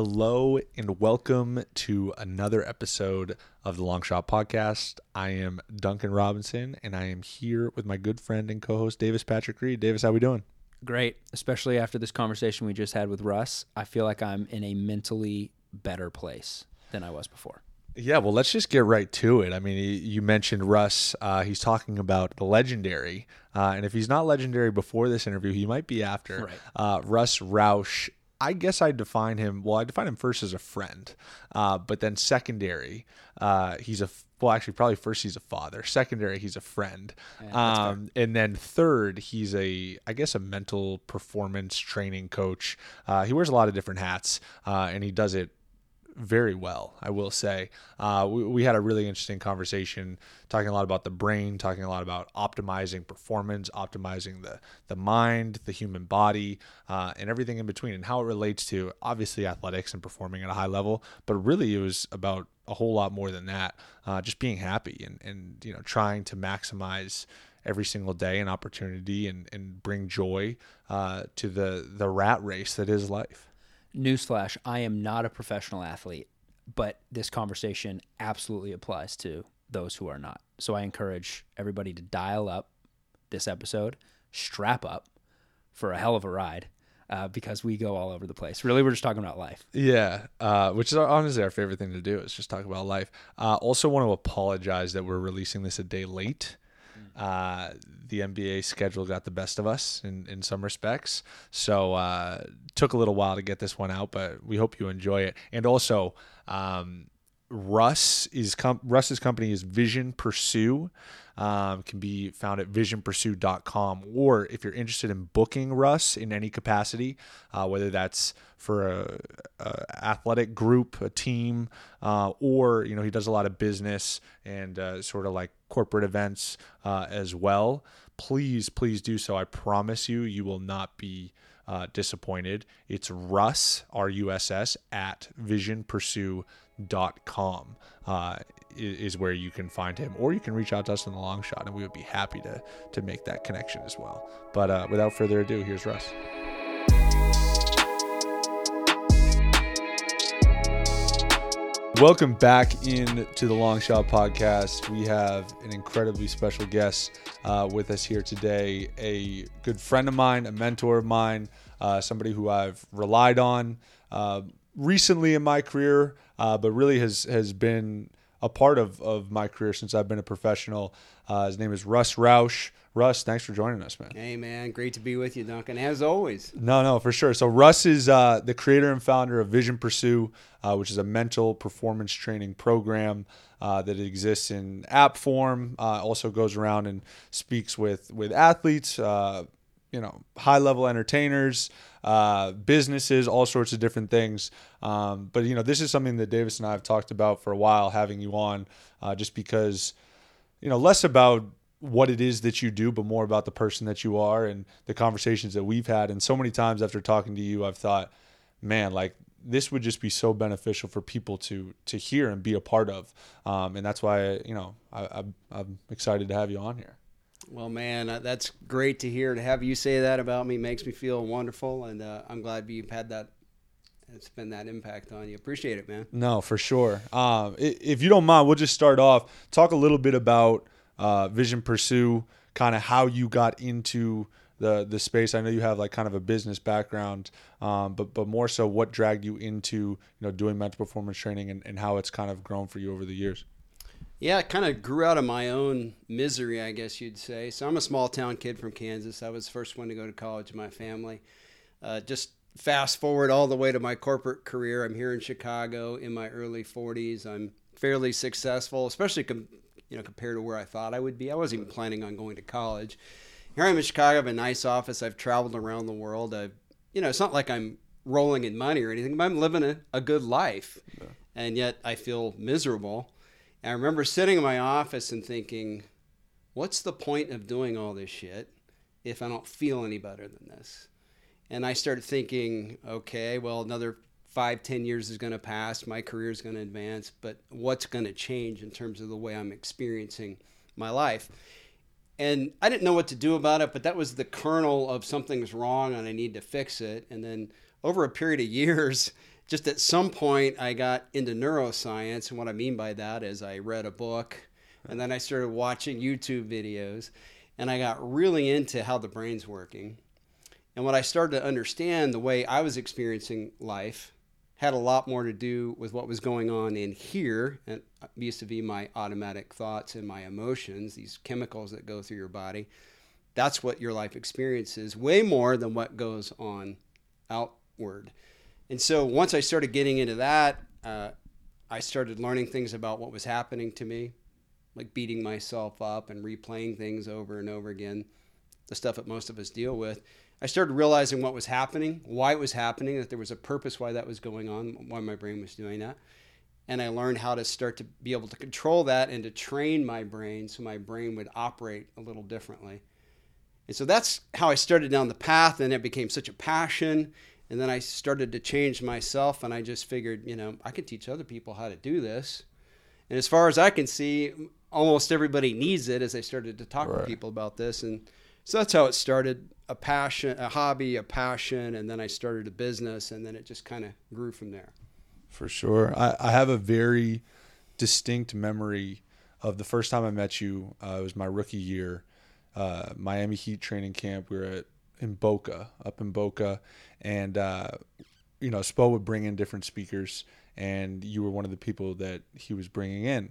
Hello and welcome to another episode of the Long Shot Podcast. I am Duncan Robinson and I am here with my good friend and co-host Davis Patrick Reid. Davis, how we doing? Great, especially after this conversation we just had with Russ. I feel like I'm in a mentally better place than I was before. Yeah, well, let's just get right to it. I mean, you mentioned Russ. Uh, he's talking about the legendary, uh, and if he's not legendary before this interview, he might be after. Right. Uh, Russ Rausch I guess I define him. Well, I define him first as a friend, uh, but then secondary, uh, he's a well, actually, probably first he's a father. Secondary, he's a friend, Yeah, um, and then third, he's a I guess a mental performance training coach. Uh, he wears a lot of different hats, uh, and he does it very well, I will say. Uh, we, we had a really interesting conversation talking a lot about the brain, talking a lot about optimizing performance, optimizing the, the mind, the human body, uh, and everything in between, and how it relates to obviously athletics and performing at a high level. But really, it was about a whole lot more than that. Uh, just being happy and, and you know trying to maximize every single day an opportunity and, and bring joy uh, to the the rat race that is life. Newsflash: I am not a professional athlete, but this conversation absolutely applies to those who are not. So I encourage everybody to dial up this episode, strap up for a hell of a ride. Uh, because we go all over the place. Really, we're just talking about life. Yeah, uh, which is honestly our favorite thing to do is just talk about life. Uh, also, want to apologize that we're releasing this a day late. Uh, the NBA schedule got the best of us in, in some respects, so uh, took a little while to get this one out. But we hope you enjoy it. And also, um, Russ is com- Russ's company is Vision Pursue. Um, can be found at visionpursue.com. Or if you're interested in booking Russ in any capacity, uh, whether that's for a, a, athletic group, a team, uh, or you know he does a lot of business and uh, sort of like corporate events uh, as well. Please, please do so. I promise you, you will not be uh, disappointed. It's Russ R U S S at visionpursue.com. Dot com uh, is where you can find him, or you can reach out to us in the long shot, and we would be happy to to make that connection as well. But uh, without further ado, here's Russ. Welcome back in to the Long Shot Podcast. We have an incredibly special guest uh, with us here today. A good friend of mine, a mentor of mine, uh, somebody who I've relied on uh, recently in my career, uh, but really has has been a part of, of my career since I've been a professional. Uh, his name is Russ Rausch. Russ, thanks for joining us, man. Hey, man, great to be with you, Duncan, as always. No, no, for sure. So Russ is uh, the creator and founder of Vision Pursue, uh, which is a mental performance training program uh, that exists in app form. Uh, also goes around and speaks with with athletes, uh, you know, high level entertainers, uh, businesses, all sorts of different things. Um, but you know, this is something that Davis and I have talked about for a while, having you on, uh, just because, you know, less about what it is that you do, but more about the person that you are and the conversations that we've had. And so many times after talking to you, I've thought, man, like this would just be so beneficial for people to to hear and be a part of. Um, and that's why you know I, am excited to have you on here. Well, man, uh, that's great to hear. To have you say that about me makes me feel wonderful, and uh, I'm glad you've had that. It's been that impact on you. Appreciate it, man. No, for sure. Um, if you don't mind, we'll just start off. Talk a little bit about uh, Vision Pursue, kind of how you got into the the space? I know you have like kind of a business background, um, but but more so, what dragged you into you know doing mental performance training and, and how it's kind of grown for you over the years? Yeah, it kind of grew out of my own misery, I guess you'd say. So I'm a small town kid from Kansas. I was the first one to go to college in my family. Uh, just fast forward all the way to my corporate career. I'm here in Chicago in my early 40s. I'm fairly successful, especially com- you know compared to where I thought I would be. I wasn't even planning on going to college. Here I'm in Chicago. I have a nice office. I've traveled around the world. I've, you know, it's not like I'm rolling in money or anything, but I'm living a, a good life, yeah. and yet I feel miserable. And I remember sitting in my office and thinking, what's the point of doing all this shit if I don't feel any better than this? And I started thinking, okay, well, another five, ten years is going to pass. My career is going to advance, but what's going to change in terms of the way I'm experiencing my life? And I didn't know what to do about it, but that was the kernel of something's wrong and I need to fix it. And then over a period of years, just at some point I got into neuroscience. And what I mean by that is I read a book and then I started watching YouTube videos and I got really into how the brain's working. And what I started to understand, the way I was experiencing life, had a lot more to do with what was going on in here, and vis-a-vis my automatic thoughts and my emotions, these chemicals that go through your body. That's what your life experiences, way more than what goes on outward. And so once I started getting into that, uh, I started learning things about what was happening to me, like beating myself up and replaying things over and over again, the stuff that most of us deal with. I started realizing what was happening, why it was happening, that there was a purpose why that was going on, why my brain was doing that. And I learned how to start to be able to control that and to train my brain so my brain would operate a little differently. And so that's how I started down the path, and it became such a passion. And then I started to change myself, and I just figured, you know, I could teach other people how to do this. And as far as I can see, almost everybody needs it as I started to talk right. to people about this. And so that's how it started a passion, a hobby, a passion. And then I started a business, and then it just kind of grew from there. For sure. I, I have a very distinct memory of the first time I met you. Uh, it was my rookie year, uh, Miami Heat training camp. We were at in Boca, up in Boca, and uh, you know, Spo would bring in different speakers, and you were one of the people that he was bringing in.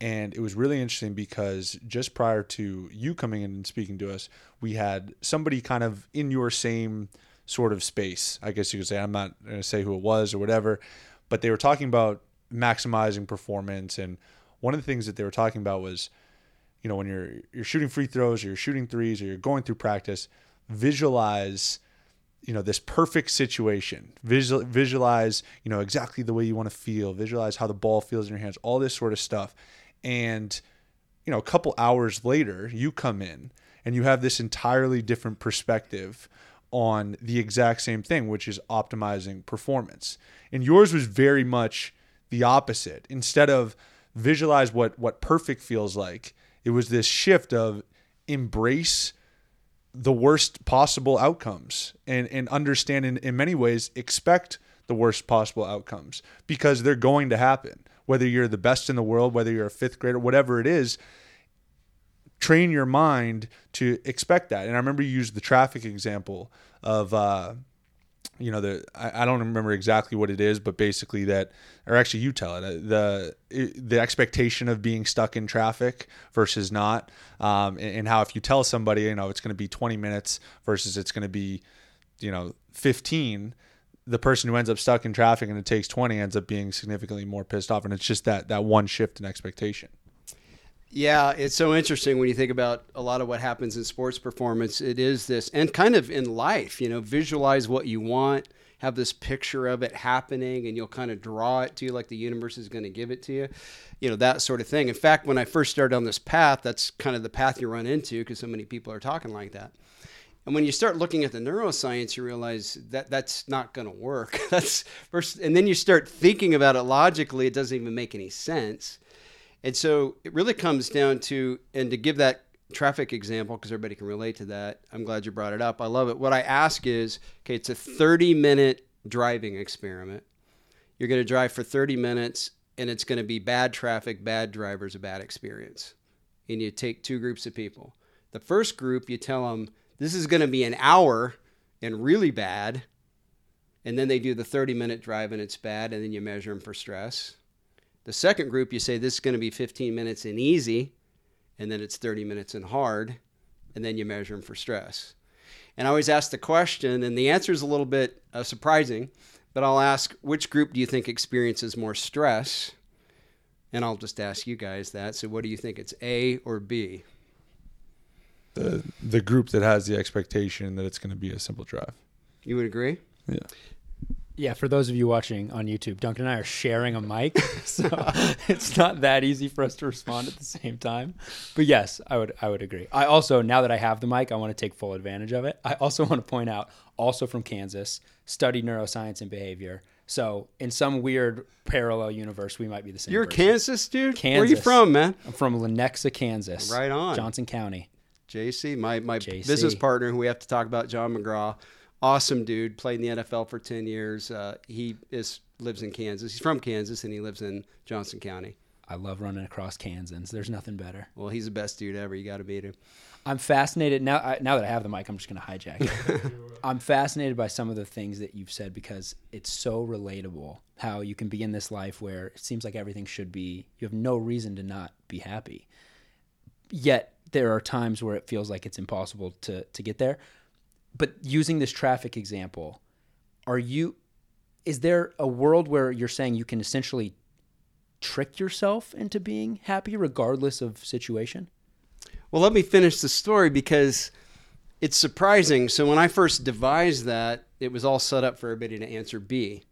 And it was really interesting because just prior to you coming in and speaking to us, we had somebody kind of in your same sort of space. I guess you could say. I'm not going to say who it was or whatever, but they were talking about maximizing performance. And one of the things that they were talking about was, you know, when you're you're shooting free throws or you're shooting threes or you're going through practice, visualize you know this perfect situation. Visual, visualize you know exactly the way you want to feel. Visualize how the ball feels in your hands all this sort of stuff. And you know a couple hours later you come in and you have this entirely different perspective on the exact same thing which is optimizing performance. And yours was very much the opposite. Instead of visualize what what perfect feels like it was this shift of embrace the worst possible outcomes. And and understand in, in many ways expect the worst possible outcomes because they're going to happen. Whether you're the best in the world whether you're a fifth grader whatever it is train your mind to expect that. And i remember you used the traffic example of uh, you know the I, I, don't remember exactly what it is but basically that or actually you tell it uh, the the expectation of being stuck in traffic versus not um, and, and, how if you tell somebody you know it's going to be 20 minutes versus it's going to be you know 15 the person who ends up stuck in traffic and it takes 20 ends up being significantly more pissed off. And it's just that that one shift in expectation yeah, it's so interesting when you think about a lot of what happens in sports performance. It is this, and kind of in life, you know, visualize what you want, have this picture of it happening, and you'll kind of draw it to you like the universe is going to give it to you, you know, that sort of thing. In fact, when I first started on this path, that's kind of the path you run into because so many people are talking like that. And when you start looking at the neuroscience, you realize that that's not going to work. that's first, and then you start thinking about it logically. It doesn't even make any sense and so it really comes down to, and to give that traffic example, because everybody can relate to that, I'm glad you brought it up. I love it. What I ask is okay, it's a 30 minute driving experiment. You're going to drive for 30 minutes, and it's going to be bad traffic, bad drivers, a bad experience. And you take two groups of people. The first group, you tell them This is going to be an hour and really bad. And then they do the 30 minute drive and it's bad. And then you measure them for stress. The second group, you say this is going to be 15 minutes and easy. And then it's 30 minutes and hard. And then you measure them for stress. And I always ask the question, and the answer is a little bit uh, surprising, but I'll ask which group do you think experiences more stress? And I'll just ask you guys that. So, what do you think? It's A or B? The the group that has the expectation that it's going to be a simple drive. You would agree? Yeah. Yeah, for those of you watching on YouTube, Duncan and I are sharing a mic, so it's not that easy for us to respond at the same time. But yes, I would I would agree. I also now that I have the mic, I want to take full advantage of it. I also want to point out, also from Kansas, studied neuroscience and behavior. So in some weird parallel universe, we might be the same. You're person. Kansas dude? Where are you from, man? I'm from Lenexa, Kansas. Right on. Johnson County. JC, my, my JC. business partner who we have to talk about, Jon McGraw. Awesome dude, played in the NFL for 10 years. Uh, he is lives in Kansas. He's from Kansas and he lives in Johnson County. I love running across Kansans. There's nothing better. Well, he's the best dude ever. You got to meet him. I'm fascinated now. I, now that I have the mic, I'm just going to hijack it. I'm fascinated by some of the things that you've said because it's so relatable. How you can be in this life where it seems like everything should be. You have no reason to not be happy. Yet there are times where it feels like it's impossible to to get there. But using this traffic example, are you? Is there a world where you're saying you can essentially trick yourself into being happy regardless of situation? Well, let me finish the story because it's surprising. So when I first devised that, it was all set up for everybody to answer B.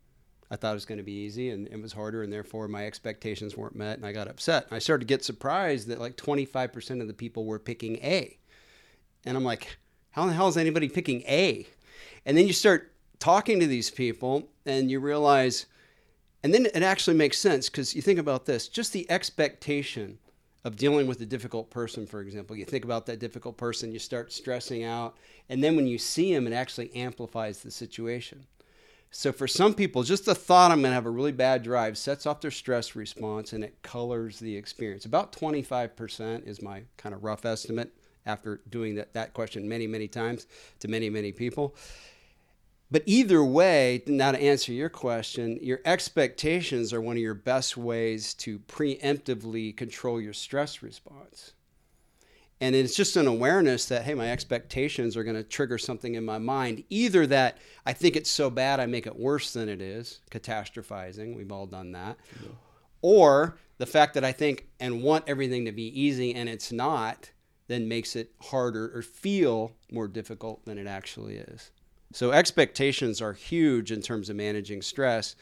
I thought it was going to be easy and it was harder, and therefore my expectations weren't met, and I got upset. I started to get surprised that like 25% of the people were picking A. And I'm like, how in the hell is anybody picking A? And then you start talking to these people, and you realize, and then it actually makes sense because you think about this just the expectation of dealing with a difficult person, for example. You think about that difficult person, you start stressing out, and then when you see him, it actually amplifies the situation. So for some people, just the thought I'm going to have a really bad drive sets off their stress response and it colors the experience. About 25% is my kind of rough estimate after doing that, that question many, many times to many, many people. But either way, now to answer your question, your expectations are one of your best ways to preemptively control your stress response. And it's just an awareness that, hey, my expectations are going to trigger something in my mind. Either that I think it's so bad I make it worse than it is, catastrophizing, we've all done that. Or the fact that I think and want everything to be easy and it's not, then makes it harder or feel more difficult than it actually is. So expectations are huge in terms of managing stress.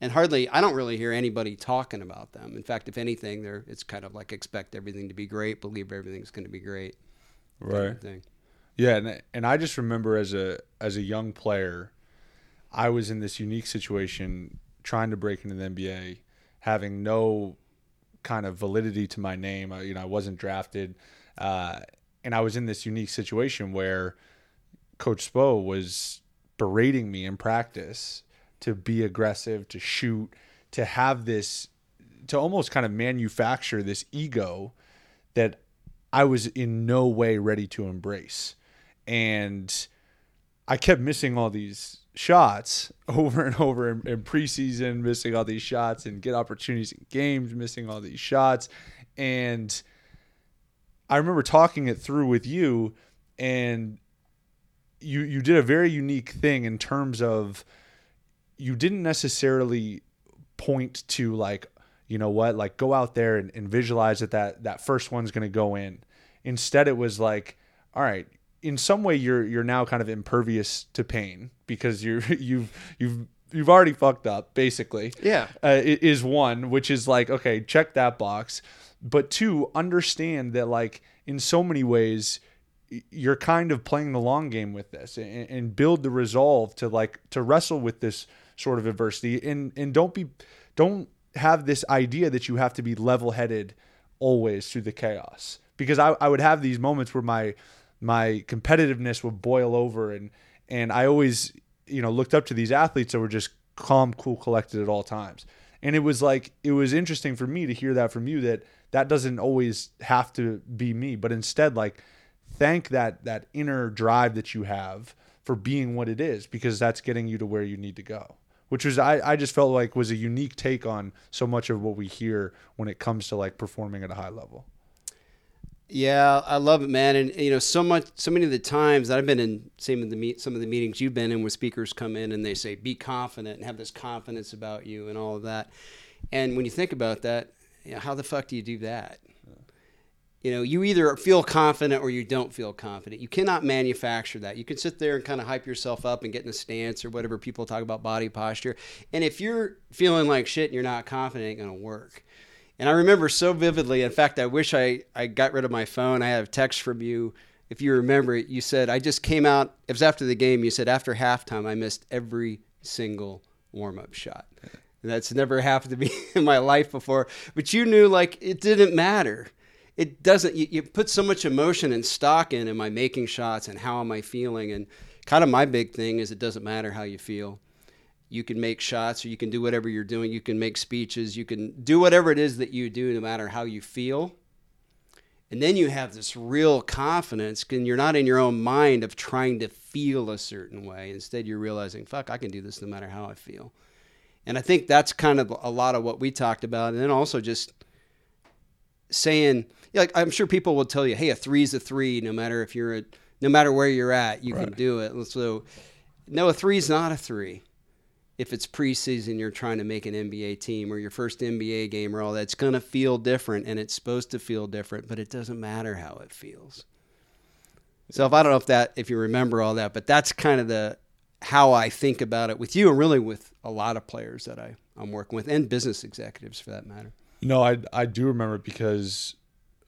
And hardly, I don't really hear anybody talking about them. In fact, if anything, they're, it's kind of like expect everything to be great, believe everything's going to be great. Right. thing. Yeah, and and I just remember as a as a young player, I was in this unique situation trying to break into the NBA, having no kind of validity to my name. I, you know, I wasn't drafted, uh, and I was in this unique situation where Coach Spo was berating me in practice to be aggressive, to shoot, to have this, to almost kind of manufacture this ego that I was in no way ready to embrace. And I kept missing all these shots over and over in, in preseason, missing all these shots and get opportunities in games, missing all these shots. And I remember talking it through with you and you you did a very unique thing in terms of you didn't necessarily point to like you know what like go out there and, and visualize that that that first one's going to go in. Instead it was like all right in some way you're you're now kind of impervious to pain because you're you've you've you've already fucked up basically. Yeah. uh, is one which is like okay check that box but two understand that like in so many ways you're kind of playing the long game with this and, and build the resolve to like to wrestle with this sort of adversity. And and don't be don't have this idea that you have to be level-headed always through the chaos. Because I, I would have these moments where my my competitiveness would boil over and and I always you know looked up to these athletes that were just calm cool collected at all times. And it was like it was interesting for me to hear that from you that that doesn't always have to be me but instead like thank that that inner drive that you have for being what it is because that's getting you to where you need to go which was I, I just felt like was a unique take on so much of what we hear when it comes to like performing at a high level yeah, I love it, man. And you know, so much, so many of the times that I've been in, same of the meet, some of the meetings you've been in, where speakers come in and they say, "Be confident and have this confidence about you," and all of that. And when you think about that, you know, how the fuck do you do that? You know, you either feel confident or you don't feel confident. You cannot manufacture that. You can sit there and kind of hype yourself up and get in a stance or whatever people talk about body posture. And if you're feeling like shit and you're not confident, it ain't gonna work. And I remember so vividly. In fact, I wish I, I got rid of my phone. I have text from you. If you remember it, you said, I just came out. It was after the game. You said, after halftime, I missed every single warm up shot. That's never happened to me in my life before. But you knew, like, it didn't matter. It doesn't, you, you put so much emotion and stock in, am I making shots and how am I feeling? And kind of my big thing is it doesn't matter how you feel you can make shots or you can do whatever you're doing. You can make speeches. You can do whatever it is that you do, no matter how you feel. And then you have this real confidence, and you're not in your own mind of trying to feel a certain way. Instead, you're realizing, fuck, I can do this no matter how I feel. And I think that's kind of a lot of what we talked about. And then also just saying, like, I'm sure people will tell you, hey, a three is a three, no matter if you're at, no matter where you're at, you right. can do it. So, no, a three is not a three if it's preseason, you're trying to make an NBA team or your first NBA game or all that, it's going to feel different and it's supposed to feel different, but it doesn't matter how it feels. So if I don't know if that, if you remember all that, but that's kind of the, how I think about it with you and really with a lot of players that I, I'm working with and business executives for that matter. No, I, I do remember it because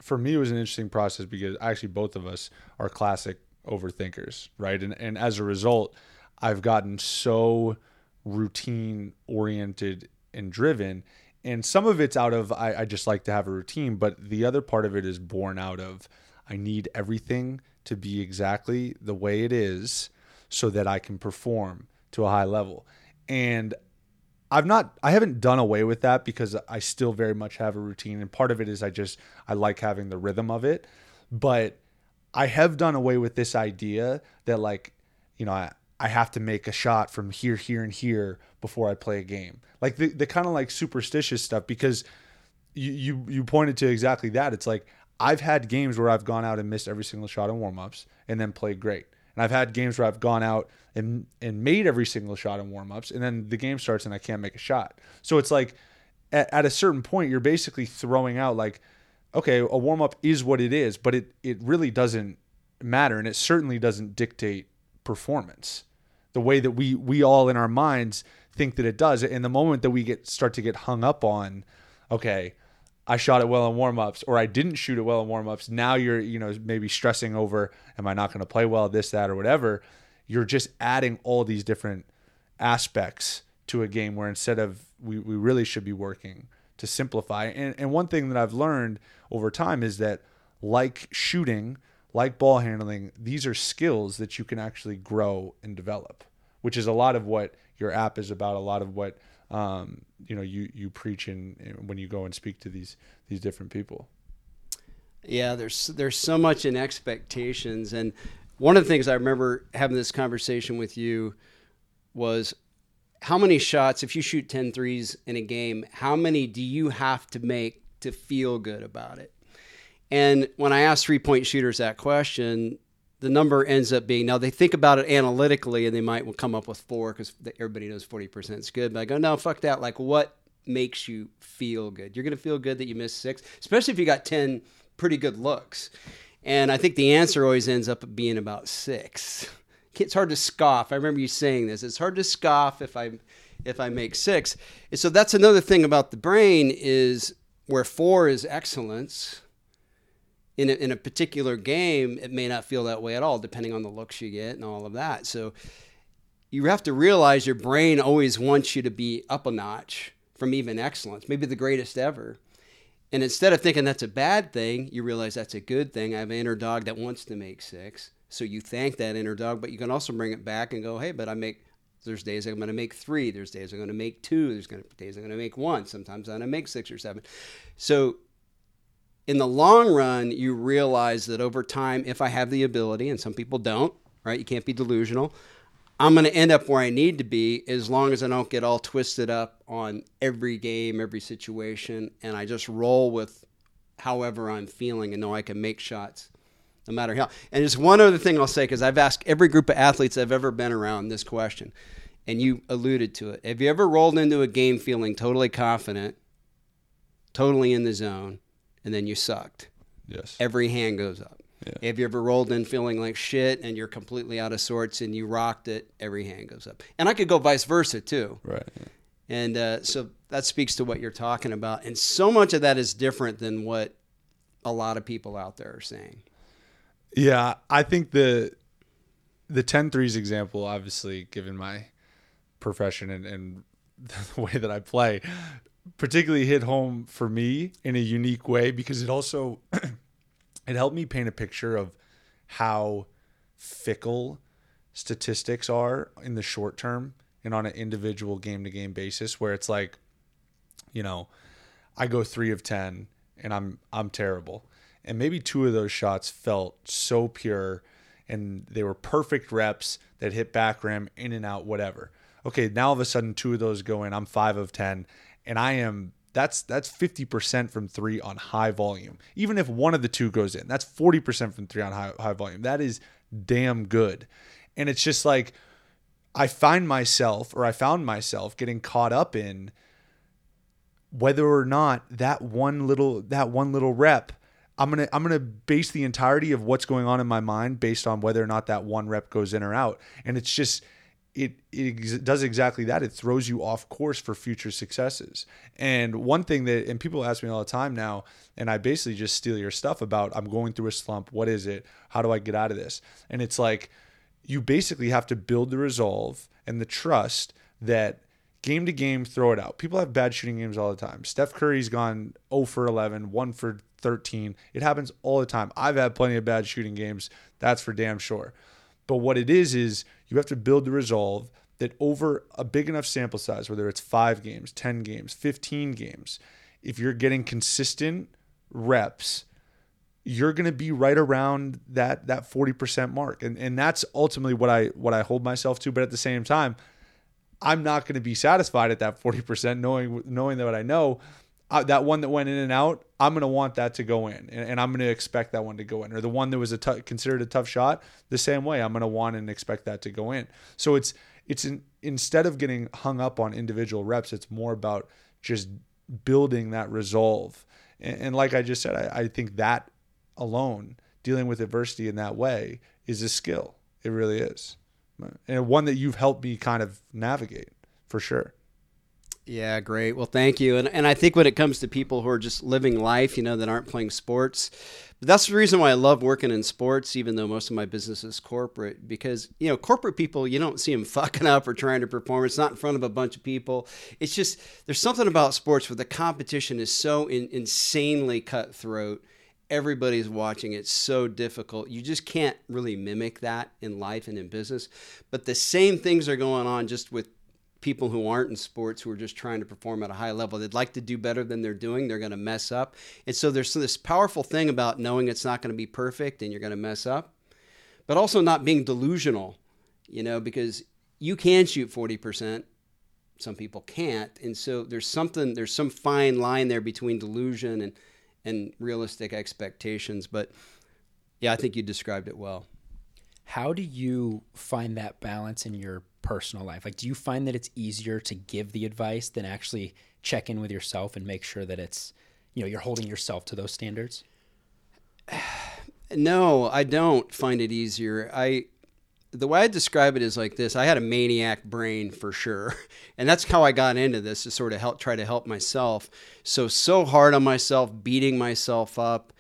for me, it was an interesting process because actually both of us are classic overthinkers, right? And, and as a result, I've gotten so, routine oriented and driven. And some of it's out of I, I just like to have a routine, but the other part of it is born out of I need everything to be exactly the way it is so that I can perform to a high level. And I've not I haven't done away with that because I still very much have a routine and part of it is I just I like having the rhythm of it. But I have done away with this idea that like, you know, I, I have to make a shot from here, here, and here before I play a game. Like the, the kind of like superstitious stuff because you, you you pointed to exactly that. It's like I've had games where I've gone out and missed every single shot in warmups and then played great. And I've had games where I've gone out and and made every single shot in warmups and then the game starts and I can't make a shot. So it's like at, at a certain point you're basically throwing out like okay, a warm up is what it is, but it it really doesn't matter and it certainly doesn't dictate performance the way that we we all in our minds think that it does. In the moment that we get start to get hung up on, okay, I shot it well in warmups, or I didn't shoot it well in warmups. Now you're you know maybe stressing over, am I not going to play well this that or whatever. You're just adding all these different aspects to a game where instead of we, we really should be working to simplify. And, and one thing that I've learned over time is that like shooting, like ball handling, these are skills that you can actually grow and develop, which is a lot of what your app is about. A lot of what um, you know you you preach in when you go and speak to these these different people. Yeah, there's there's so much in expectations, and one of the things I remember having this conversation with you was how many shots if you shoot 10 threes in a game how many do you have to make to feel good about it and when I asked three point shooters that question, the number ends up being now they think about it analytically and they might come up with four because everybody knows 40% is good. But I go, no, fuck that. Like, what makes you feel good? You're going to feel good that you missed six, especially if you got 10 pretty good looks. And I think the answer always ends up being about six. It's hard to scoff. I remember you saying this. It's hard to scoff if I if I make six. And so that's another thing about the brain is where four is excellence in a, in a particular game, it may not feel that way at all, depending on the looks you get and all of that. So you have to realize your brain always wants you to be up a notch from even excellence, maybe the greatest ever. And instead of thinking that's a bad thing, you realize that's a good thing. I have an inner dog that wants to make six. So you thank that inner dog, but you can also bring it back and go, hey, but I make, there's days I'm going to make three. There's days I'm going to make two. There's going to, days I'm going to make one. Sometimes I'm going to make six or seven. So in the long run, you realize that over time, if I have the ability, and some people don't, right? You can't be delusional. I'm going to end up where I need to be as long as I don't get all twisted up on every game, every situation, and I just roll with however I'm feeling and know I can make shots no matter how. And just one other thing I'll say, because I've asked every group of athletes I've ever been around this question, and you alluded to it. Have you ever rolled into a game feeling totally confident, totally in the zone, and then you sucked? Yes. Every hand goes up. Yeah. Have you ever rolled in feeling like shit and you're completely out of sorts and you rocked it? Every hand goes up. And I could go vice versa too. Right. And uh, so that speaks to what you're talking about. And so much of that is different than what a lot of people out there are saying. Yeah, I think the the 10 threes example, obviously, given my profession and, and the way that I play, particularly hit home for me in a unique way because it also it helped me paint a picture of how fickle statistics are in the short term and on an individual game to game basis where it's like you know I go 3 of 10 and I'm I'm terrible. And maybe two of those shots felt so pure and they were perfect reps that hit back rim in and out whatever. Okay now all of a sudden two of those go in i'm five of ten and i am that's that's 50% from three on high volume. Even if one of the two goes in that's 40% from three on high, high volume. That is damn good. And it's just like i find myself or i found myself getting caught up in whether or not that one little that one little rep I'm gonna I'm gonna base the entirety of what's going on in my mind based on whether or not that one rep goes in or out, and it's just it it ex- does exactly that. It throws you off course for future successes. And one thing that and people ask me all the time now, and I basically just steal your stuff about I'm going through a slump. What is it? How do I get out of this? And it's like you basically have to build the resolve and the trust that game to game, throw it out. People have bad shooting games all the time. Steph Curry's gone 0 for 11, 1 for 13. It happens all the time. I've had plenty of bad shooting games. That's for damn sure. But what it is, is you have to build the resolve that over a big enough sample size, whether it's five games, 10 games, 15 games, if you're getting consistent reps, you're going to be right around that that 40% mark. And and that's ultimately what I what I hold myself to, but at the same time, I'm not going to be satisfied at that 40% knowing knowing that I know uh, that one that went in and out, I'm going to want that to go in and, and I'm going to expect that one to go in or the one that was a t- considered a tough shot the same way I'm going to want and expect that to go in. So it's it's in, instead of getting hung up on individual reps, it's more about just building that resolve. And, and like I just said, I, I think that alone, dealing with adversity in that way, is a skill. It really is. And one that you've helped me kind of navigate for sure. Yeah, great. Well, thank you. And and I think when it comes to people who are just living life, you know, that aren't playing sports, that's the reason why I love working in sports, even though most of my business is corporate. Because you know, corporate people, you don't see them fucking up or trying to perform. It's not in front of a bunch of people. It's just there's something about sports where the competition is so in, insanely cutthroat. Everybody's watching. It's so difficult. You just can't really mimic that in life and in business. But the same things are going on just with people who aren't in sports who are just trying to perform at a high level. They'd like to do better than they're doing. They're going to mess up. And so there's this powerful thing about knowing it's not going to be perfect and you're going to mess up, but also not being delusional, you know, because you can shoot 40%. Some people can't. And so there's something, there's some fine line there between delusion and, and realistic expectations. But yeah, I think you described it well. How do you find that balance in your personal life? Like, do you find that it's easier to give the advice than actually check in with yourself and make sure that it's, you know, you're holding yourself to those standards? No, I don't find it easier. I the way I describe it is like this. I had a maniac brain for sure. And that's how I got into this to sort of help try to help myself. So so hard on myself, beating myself up.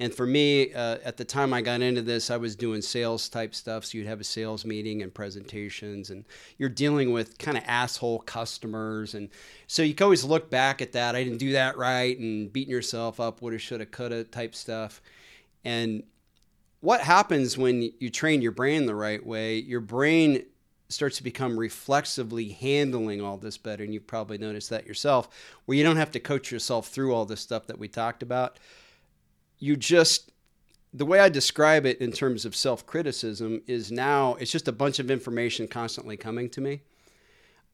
And for me, uh, at the time I got into this, I was doing sales type stuff. So you'd have a sales meeting and presentations, and you're dealing with kind of asshole customers. And so you can always look back at that. I didn't do that right, and beating yourself up, woulda, shoulda, coulda type stuff. And what happens when you train your brain the right way? Your brain starts to become reflexively handling all this better. And you've probably noticed that yourself, where you don't have to coach yourself through all this stuff that we talked about you just the way I describe it in terms of self criticism is now it's just a bunch of information constantly coming to me.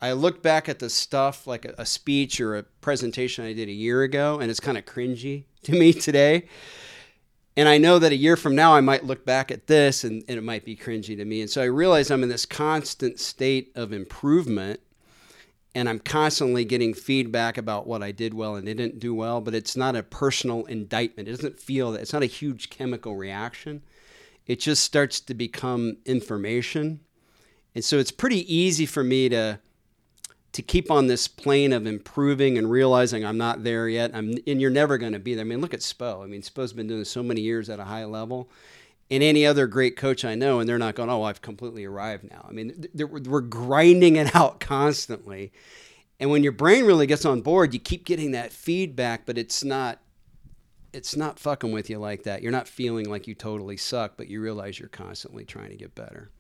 I look back at the stuff like a, a speech or a presentation I did a year ago, and it's kind of cringy to me today. And I know that a year from now, I might look back at this and, and it might be cringy to me. And so I realize I'm in this constant state of improvement and I'm constantly getting feedback about what I did well and didn't do well, but it's not a personal indictment. It doesn't feel that it's not a huge chemical reaction. It just starts to become information. And so it's pretty easy for me to to keep on this plane of improving and realizing I'm not there yet. I'm and you're never going to be there. I mean, look at Spo. I mean, Spo's been doing so many years at a high level and any other great coach I know, and they're not going, oh, I've completely arrived now. I mean, we're grinding it out constantly. And when your brain really gets on board, you keep getting that feedback, but it's not it's not fucking with you like that. You're not feeling like you totally suck, but you realize you're constantly trying to get better.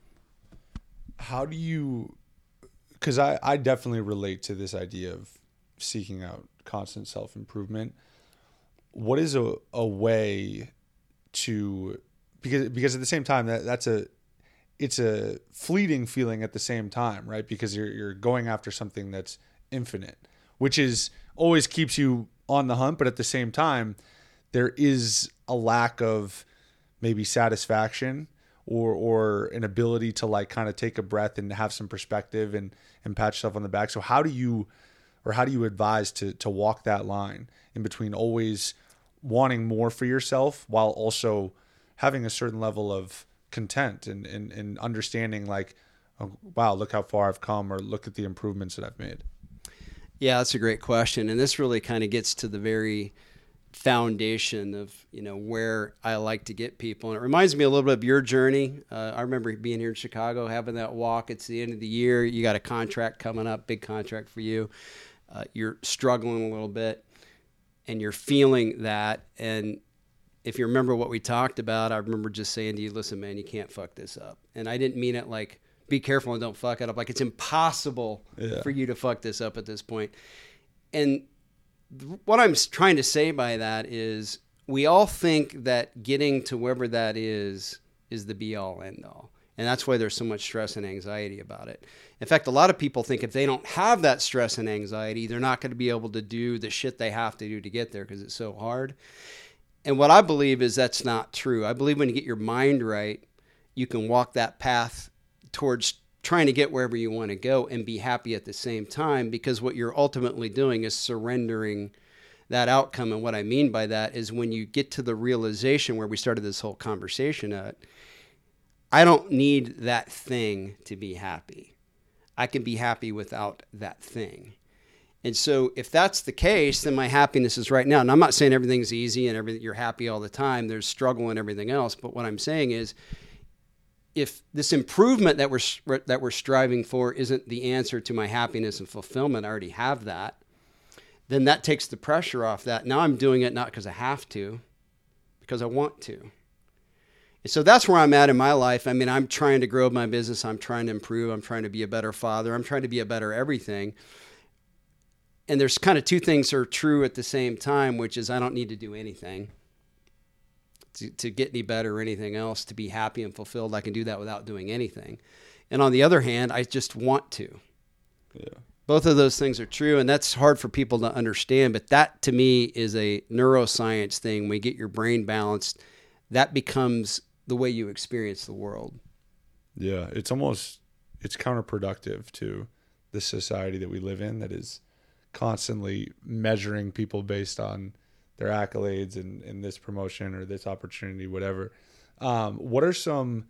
How do you because I, I definitely relate to this idea of seeking out constant self improvement. What is a, a way to because because at the same time that that's a it's a fleeting feeling at the same time, right? Because you're you're going after something that's infinite, which is always keeps you on the hunt, but at the same time, there is a lack of maybe satisfaction or or an ability to like kind of take a breath and have some perspective and and pat yourself on the back. So how do you or how do you advise to to walk that line in between always wanting more for yourself while also having a certain level of content and, and, and understanding like, oh, wow, look how far I've come or look at the improvements that I've made? Yeah, that's a great question. And this really kind of gets to the very foundation of you know where I like to get people, and it reminds me a little bit of your journey. Uh, I remember being here in Chicago, having that walk. It's the end of the year. You got a contract coming up, big contract for you. Uh, you're struggling a little bit, and you're feeling that, and if you remember what we talked about, I remember just saying to you, listen, man, you can't fuck this up. And I didn't mean it like, be careful and don't fuck it up. Like, it's impossible yeah. for you to fuck this up at this point. And th- what I'm trying to say by that is we all think that getting to wherever that is is the be all end all. And that's why there's so much stress and anxiety about it. In fact, a lot of people think if they don't have that stress and anxiety, they're not going to be able to do the shit they have to do to get there because it's so hard. And what I believe is that's not true. I believe when you get your mind right, you can walk that path towards trying to get wherever you want to go and be happy at the same time because what you're ultimately doing is surrendering that outcome. And what I mean by that is when you get to the realization where we started this whole conversation at, I don't need that thing to be happy. I can be happy without that thing. And so if that's the case, then my happiness is right now. And I'm not saying everything's easy and everything you're happy all the time. There's struggle and everything else. But what I'm saying is if this improvement that we're that we're striving for isn't the answer to my happiness and fulfillment, I already have that. Then that takes the pressure off that. Now I'm doing it not because I have to, because I want to. And so that's where I'm at in my life. I mean, I'm trying to grow my business. I'm trying to improve. I'm trying to be a better father. I'm trying to be a better everything and there's kind of two things are true at the same time, which is I don't need to do anything to, to get any better or anything else to be happy and fulfilled. I can do that without doing anything. And on the other hand, I just want to. Yeah. Both of those things are true, and that's hard for people to understand. But that to me is a neuroscience thing. When you get your brain balanced, that becomes the way you experience the world. Yeah, it's almost it's counterproductive to the society that we live in that is constantly measuring people based on their accolades and in, this promotion or this opportunity, whatever. Um, what are some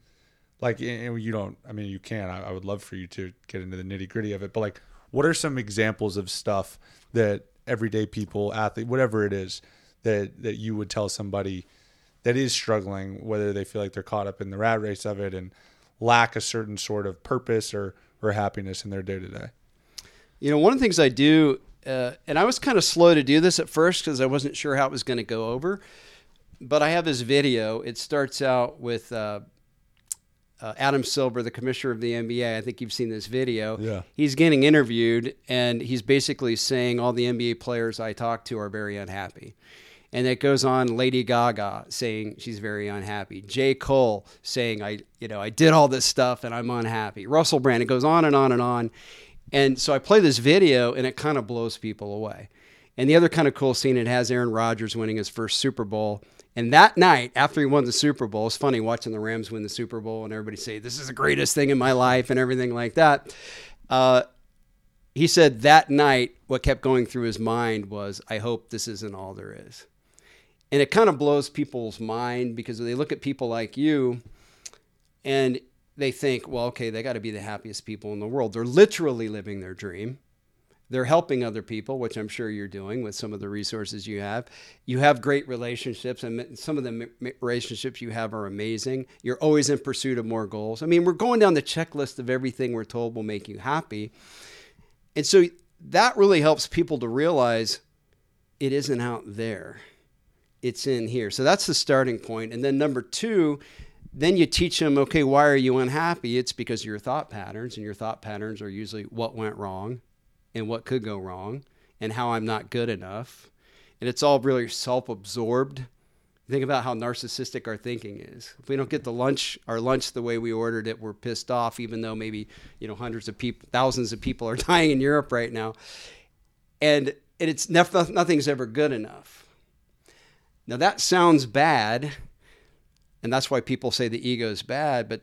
like and you don't I mean you can I, I would love for you to get into the nitty gritty of it, but like what are some examples of stuff that everyday people, athlete, whatever it is, that that you would tell somebody that is struggling, whether they feel like they're caught up in the rat race of it and lack a certain sort of purpose or or happiness in their day to day? You know, one of the things I do uh, and I was kind of slow to do this at first because I wasn't sure how it was going to go over. But I have this video. It starts out with uh, uh, Adam Silver, the commissioner of the NBA. I think you've seen this video. Yeah. He's getting interviewed, and he's basically saying all the NBA players I talk to are very unhappy. And it goes on Lady Gaga saying she's very unhappy. J. Cole saying I you know I did all this stuff and I'm unhappy. Russell Brand. It goes on and on and on. And so I play this video and it kind of blows people away. And the other kind of cool scene it has Aaron Rodgers winning his first Super Bowl. And that night, after he won the Super Bowl, it's funny watching the Rams win the Super Bowl and everybody say, This is the greatest thing in my life and everything like that. Uh, he said that night, what kept going through his mind was, I hope this isn't all there is. And it kind of blows people's mind because they look at people like you and they think, well, okay, they got to be the happiest people in the world. They're literally living their dream. They're helping other people, which I'm sure you're doing with some of the resources you have. You have great relationships, and some of the relationships you have are amazing. You're always in pursuit of more goals. I mean, we're going down the checklist of everything we're told will make you happy. And so that really helps people to realize it isn't out there, it's in here. So that's the starting point. And then number two, then you teach them, okay, why are you unhappy? It's because of your thought patterns, and your thought patterns are usually what went wrong and what could go wrong and how I'm not good enough. And it's all really self absorbed. Think about how narcissistic our thinking is. If we don't get the lunch, our lunch the way we ordered it, we're pissed off, even though maybe, you know, hundreds of people, thousands of people are dying in Europe right now. And it's nothing's ever good enough. Now that sounds bad and that's why people say the ego is bad, but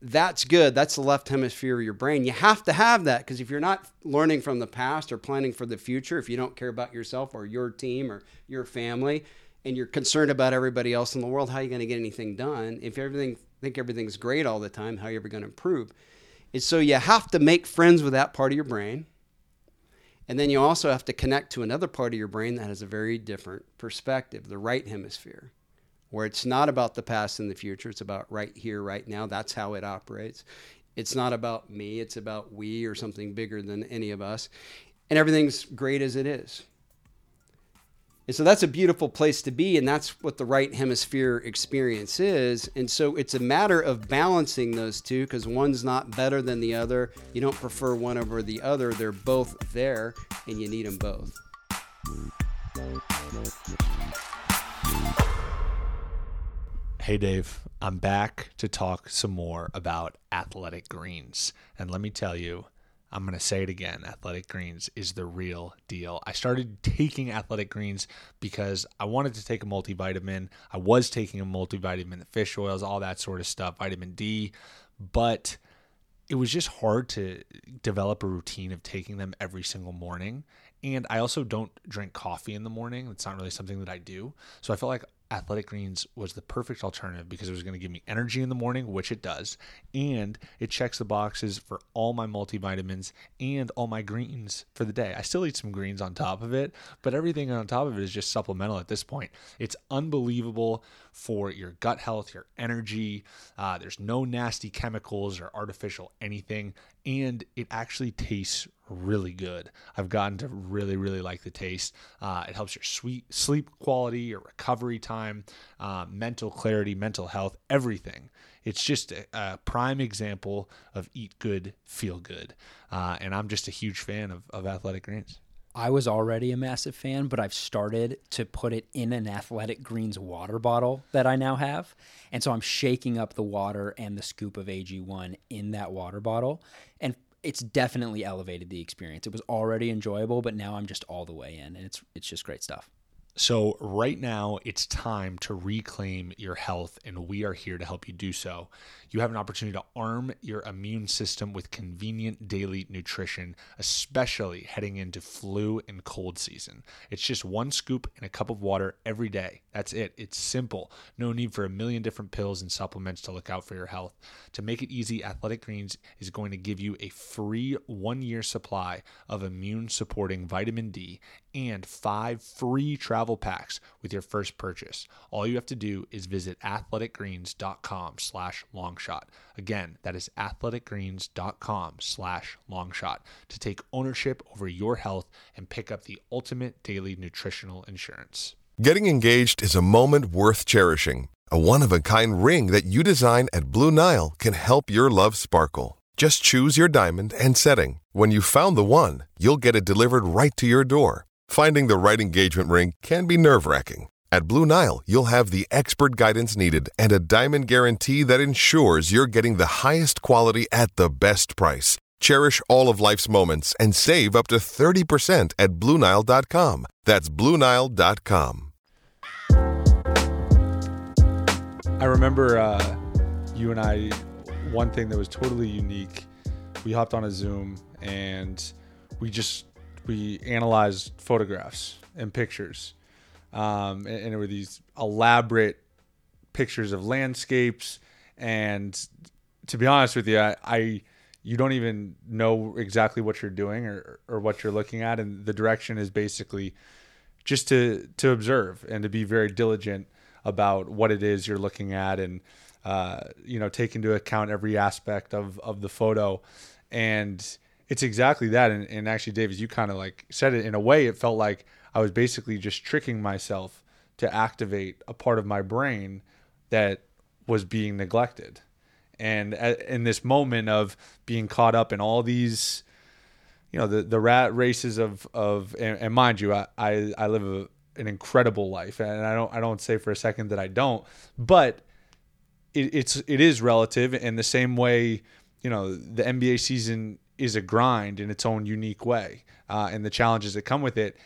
that's good. That's the left hemisphere of your brain. You have to have that because if you're not learning from the past or planning for the future, if you don't care about yourself or your team or your family, and you're concerned about everybody else in the world, how are you going to get anything done? If everything think everything's great all the time, how are you ever going to improve? And so you have to make friends with that part of your brain. And then you also have to connect to another part of your brain that has a very different perspective, the right hemisphere where it's not about the past and the future. It's about right here, right now. That's how it operates. It's not about me, it's about we or something bigger than any of us. And everything's great as it is. And so that's a beautiful place to be, and that's what the right hemisphere experience is. And so it's a matter of balancing those two because one's not better than the other. You don't prefer one over the other, they're both there, and you need them both. Hey Dave, I'm back to talk some more about athletic greens. And let me tell you, I'm going to say it again Athletic Greens is the real deal. I started taking Athletic Greens because I wanted to take a multivitamin. I was taking a multivitamin, the fish oils, all that sort of stuff, vitamin D, but it was just hard to develop a routine of taking them every single morning. And I also don't drink coffee in the morning. It's not really something that I do. So I felt like Athletic Greens was the perfect alternative because it was going to give me energy in the morning, which it does, and it checks the boxes for all my multivitamins and all my greens for the day. I still eat some greens on top of it, but everything on top of it is just supplemental at this point. It's unbelievable for your gut health, your energy. Uh, there's no nasty chemicals or artificial anything, and it actually tastes really good. I've gotten to really, really like the taste. Uh, it helps your sweet sleep quality, your recovery time, uh, mental clarity, mental health, everything. It's just a, a, prime example of eat good, feel good. Uh, and I'm just a huge fan of, of athletic greens. I was already a massive fan, but I've started to put it in an Athletic Greens water bottle that I now have. And so I'm shaking up the water and the scoop of AG1 in that water bottle. And it's definitely elevated the experience. It was already enjoyable, but now I'm just all the way in, and it's it's just great stuff. So, right now, it's time to reclaim your health, and we are here to help you do so. You have an opportunity to arm your immune system with convenient daily nutrition, especially heading into flu and cold season. It's just one scoop in a cup of water every day. That's it. It's simple. No need for a million different pills and supplements to look out for your health. To make it easy, Athletic Greens is going to give you a free one year supply of immune supporting vitamin D and five free travel packs with your first purchase. All you have to do is visit athleticgreens.com slash longshot. Again, that is athleticgreens.com slash longshot to take ownership over your health and pick up the ultimate daily nutritional insurance. Getting engaged is a moment worth cherishing. A one-of-a-kind ring that you design at Blue Nile can help your love sparkle. Just choose your diamond and setting. When you've found the one, you'll get it delivered right to your door. Finding the right engagement ring can be nerve wracking. At Blue Nile, you'll have the expert guidance needed and a diamond guarantee that ensures you're getting the highest quality at the best price. Cherish all of life's moments and save up to 30% at BlueNile.com. That's BlueNile.com. I remember uh, you and I, one thing that was totally unique. We hopped on a Zoom and we just we analyzed photographs and pictures, um, and, and were these elaborate pictures of landscapes. And to be honest with you, I, I you don't even know exactly what you're doing or, or what you're looking at, and the direction is basically just to to observe and to be very diligent about what it is you're looking at and uh, you know take into account every aspect of of the photo and it's exactly that and, and actually dave as you kind of like said it in a way it felt like i was basically just tricking myself to activate a part of my brain that was being neglected. And at, in this moment of being caught up in all these you know the the rat races of of and, and mind you I, I I live a an incredible life and I don't I don't say for a second that I don't but it, it's it is relative. In the same way you know the NBA season is a grind in its own unique way uh, and the challenges that come with it.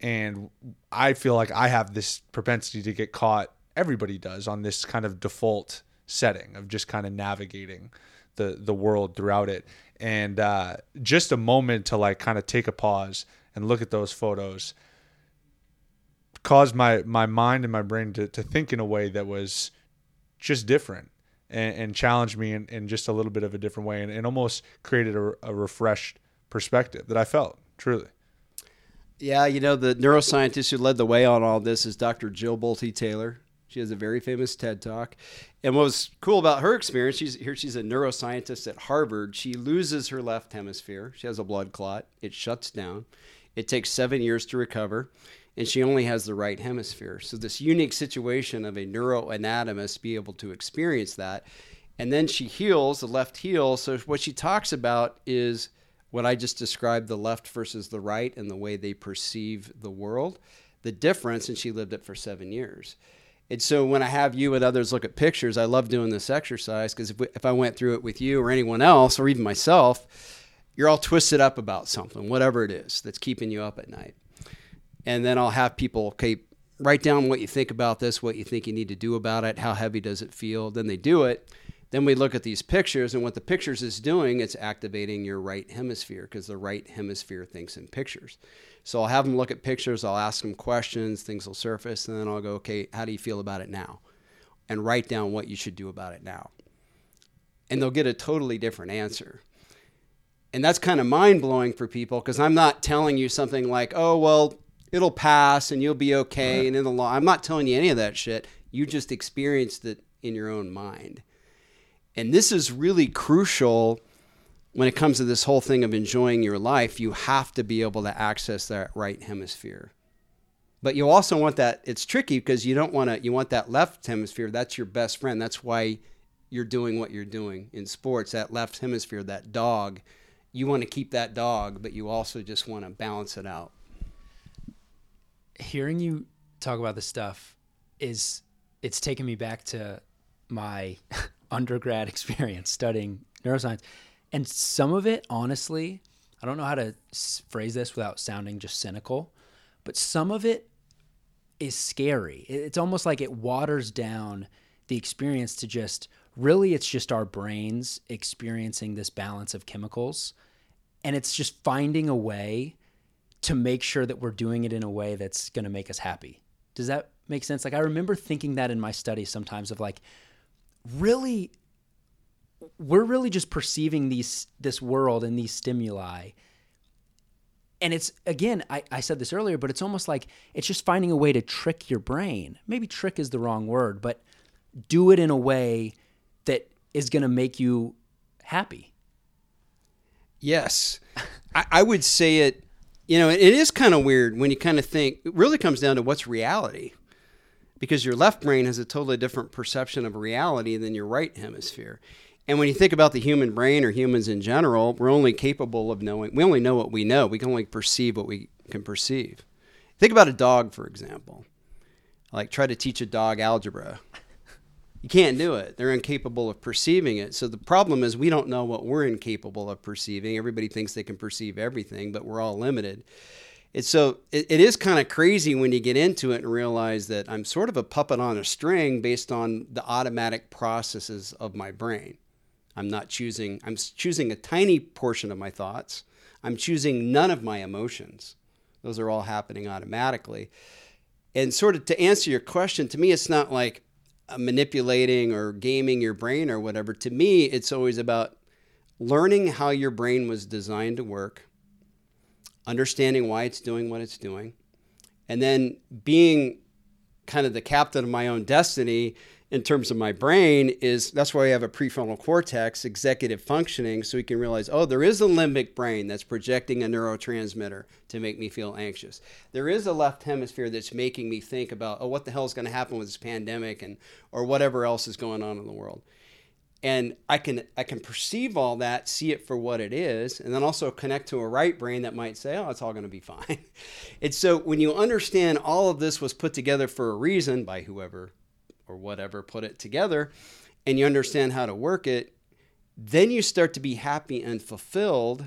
And I feel like I have this propensity to get caught everybody does on this kind of default setting of just kind of navigating the the world throughout it. And uh, just a moment to like kind of take a pause and look at those photos caused my my mind and my brain to, to think in a way that was just different and, and challenged me in, in just a little bit of a different way and, and almost created a, a refreshed perspective that I felt truly. Yeah, you know, the neuroscientist who led the way on all this is Dr. Jill Bolte Taylor. She has a very famous TED talk. And what was cool about her experience, she's here she's a neuroscientist at Harvard. She loses her left hemisphere. She has a blood clot. It shuts down. It takes 7 years to recover, and she only has the right hemisphere. So this unique situation of a neuroanatomist be able to experience that. And then she heals the left heel. So what she talks about is what I just described the left versus the right and the way they perceive the world, the difference, and she lived it for seven years. And so when I have you and others look at pictures, I love doing this exercise because if, if I went through it with you or anyone else, or even myself, you're all twisted up about something, whatever it is that's keeping you up at night. And then I'll have people, okay, write down what you think about this, what you think you need to do about it, how heavy does it feel. Then they do it. Then we look at these pictures, and what the pictures is doing, it's activating your right hemisphere because the right hemisphere thinks in pictures. So I'll have them look at pictures, I'll ask them questions, things will surface, and then I'll go, okay, how do you feel about it now? And write down what you should do about it now. And they'll get a totally different answer. And that's kind of mind blowing for people because I'm not telling you something like, oh, well, it'll pass and you'll be okay. Right. And in the law, I'm not telling you any of that shit. You just experienced it in your own mind. And this is really crucial when it comes to this whole thing of enjoying your life. You have to be able to access that right hemisphere. But you also want that, it's tricky because you don't want to, you want that left hemisphere. That's your best friend. That's why you're doing what you're doing in sports. That left hemisphere, that dog, you want to keep that dog, but you also just want to balance it out. Hearing you talk about this stuff is, it's taken me back to my undergrad experience studying neuroscience. And some of it, honestly, I don't know how to phrase this without sounding just cynical, but some of it is scary. It's almost like it waters down the experience to just really, it's just our brains experiencing this balance of chemicals. And it's just finding a way to make sure that we're doing it in a way that's going to make us happy. Does that make sense? Like, I remember thinking that in my studies sometimes of like, really we're really just perceiving these this world and these stimuli and it's again I, I said this earlier but it's almost like it's just finding a way to trick your brain maybe trick is the wrong word but do it in a way that is going to make you happy yes I, I would say it you know it is kind of weird when you kind of think it really comes down to what's reality because your left brain has a totally different perception of reality than your right hemisphere. And when you think about the human brain or humans in general, we're only capable of knowing, we only know what we know. We can only perceive what we can perceive. Think about a dog, for example. Like try to teach a dog algebra. You can't do it. They're incapable of perceiving it. So the problem is we don't know what we're incapable of perceiving. Everybody thinks they can perceive everything, but we're all limited. It's so it, it is kind of crazy when you get into it and realize that I'm sort of a puppet on a string based on the automatic processes of my brain. I'm not choosing I'm choosing a tiny portion of my thoughts. I'm choosing none of my emotions. Those are all happening automatically. And sort of to answer your question, to me it's not like Uh, manipulating or gaming your brain or whatever. To me, it's always about learning how your brain was designed to work, understanding why it's doing what it's doing, and then being kind of the captain of my own destiny in terms of my brain is that's why I have a prefrontal cortex executive functioning so we can realize oh there is a limbic brain that's projecting a neurotransmitter to make me feel anxious there is a left hemisphere that's making me think about oh what the hell is going to happen with this pandemic and or whatever else is going on in the world and I can I can perceive all that, see it for what it is, and then also connect to a right brain that might say, "Oh, it's all going to be fine." and so when you understand all of this was put together for a reason by whoever or whatever put it together and you understand how to work it, then you start to be happy and fulfilled,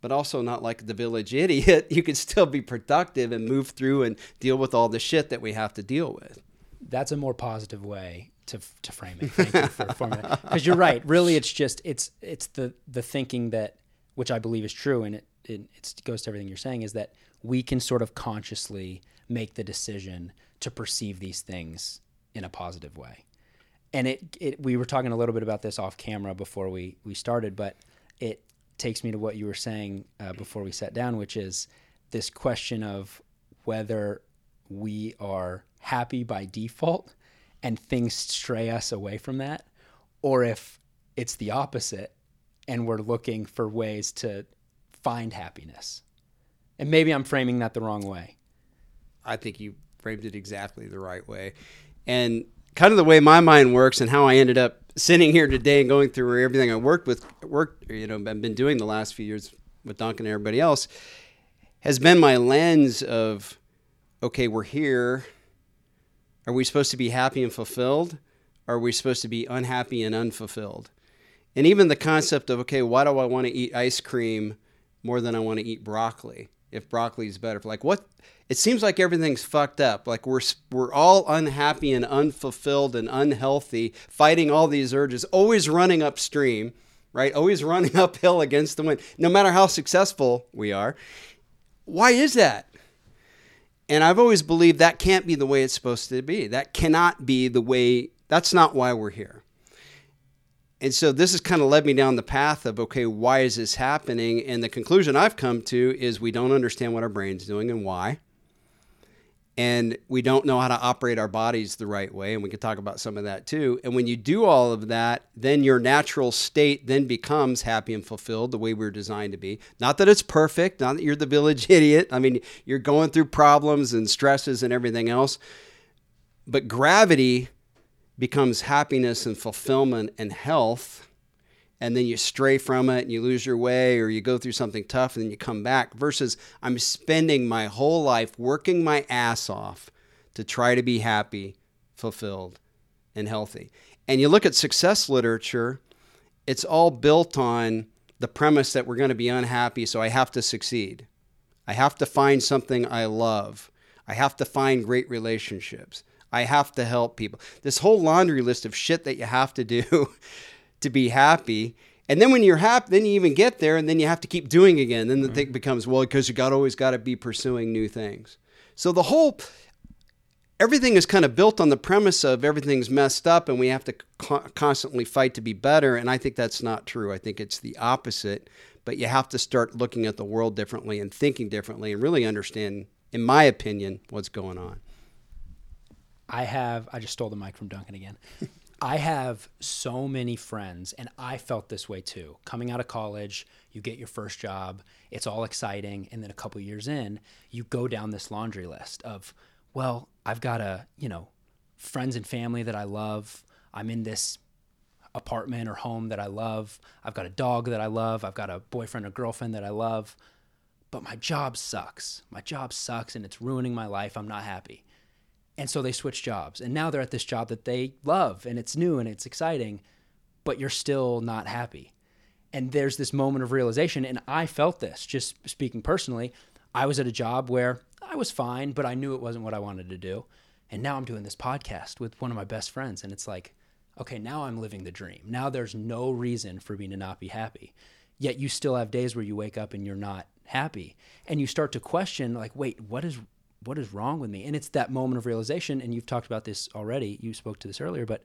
but also not like the village idiot. You can still be productive and move through and deal with all the shit that we have to deal with. That's a more positive way to, to frame it. Thank you for forming it. Because you're right. Really, it's just it's it's the the thinking that which I believe is true, and it, it it goes to everything you're saying is that we can sort of consciously make the decision to perceive these things in a positive way. And it, it we were talking a little bit about this off camera before we we started, but it takes me to what you were saying uh, before we sat down, which is this question of whether we are happy by default and things stray us away from that, or if it's the opposite and we're looking for ways to find happiness. And maybe I'm framing that the wrong way. I think you framed it exactly the right way. And kind of the way my mind works and how I ended up sitting here today and going through everything I worked with, worked, you know, I've been doing the last few years with Duncan and everybody else, has been my lens of, okay, we're here. Are we supposed to be happy and fulfilled? Or are we supposed to be unhappy and unfulfilled? And even the concept of, okay, why do I want to eat ice cream more than I want to eat broccoli? If broccoli is better, like what it seems like everything's fucked up. Like we're we're all unhappy and unfulfilled and unhealthy, fighting all these urges, always running upstream, right? Always running uphill against the wind, no matter how successful we are. Why is that? And I've always believed that can't be the way it's supposed to be. That cannot be the way. That's not why we're here. And so this has kind of led me down the path of okay, why is this happening? And the conclusion I've come to is we don't understand what our brain's doing and why and we don't know how to operate our bodies the right way and we can talk about some of that too. And when you do all of that then your natural state then becomes happy and fulfilled the way we are designed to be. Not that it's perfect not that you're the village idiot. I mean you're going through problems and stresses and everything else. But gravity becomes happiness and fulfillment and health and then you stray from it and you lose your way or you go through something tough and then you come back versus I'm spending my whole life working my ass off to try to be happy, fulfilled, and healthy. And you look at success literature, it's all built on the premise that we're going to be unhappy, so I have to succeed. I have to find something I love. I have to find great relationships. I have to help people. This whole laundry list of shit that you have to do to be happy. And then when you're happy, then you even get there, and then you have to keep doing again. Then the mm-hmm. thing becomes well because you got always got to be pursuing new things. So the whole everything is kind of built on the premise of everything's messed up, and we have to co- constantly fight to be better. And I think that's not true. I think it's the opposite. But you have to start looking at the world differently and thinking differently, and really understand, in my opinion, what's going on. I have. I just stole the mic from Duncan again. I have so many friends, and I felt this way too. Coming out of college, you get your first job, it's all exciting, and then a couple years in, you go down this laundry list of, well, I've got a, you know, friends and family that I love. I'm in this apartment or home that I love. I've got a dog that I love. I've got a boyfriend or girlfriend that I love. But my job sucks. My job sucks and it's ruining my life. I'm not happy. And so they switch jobs. And now they're at this job that they love and it's new and it's exciting, but you're still not happy. And there's this moment of realization. And I felt this, just speaking personally. I was at a job where I was fine, but I knew it wasn't what I wanted to do. And now I'm doing this podcast with one of my best friends. And it's like, okay, now I'm living the dream. Now there's no reason for me to not be happy. Yet you still have days where you wake up and you're not happy. And you start to question, like, wait, what is what is wrong with me? And it's that moment of realization, and you've talked about this already. You spoke to this earlier, but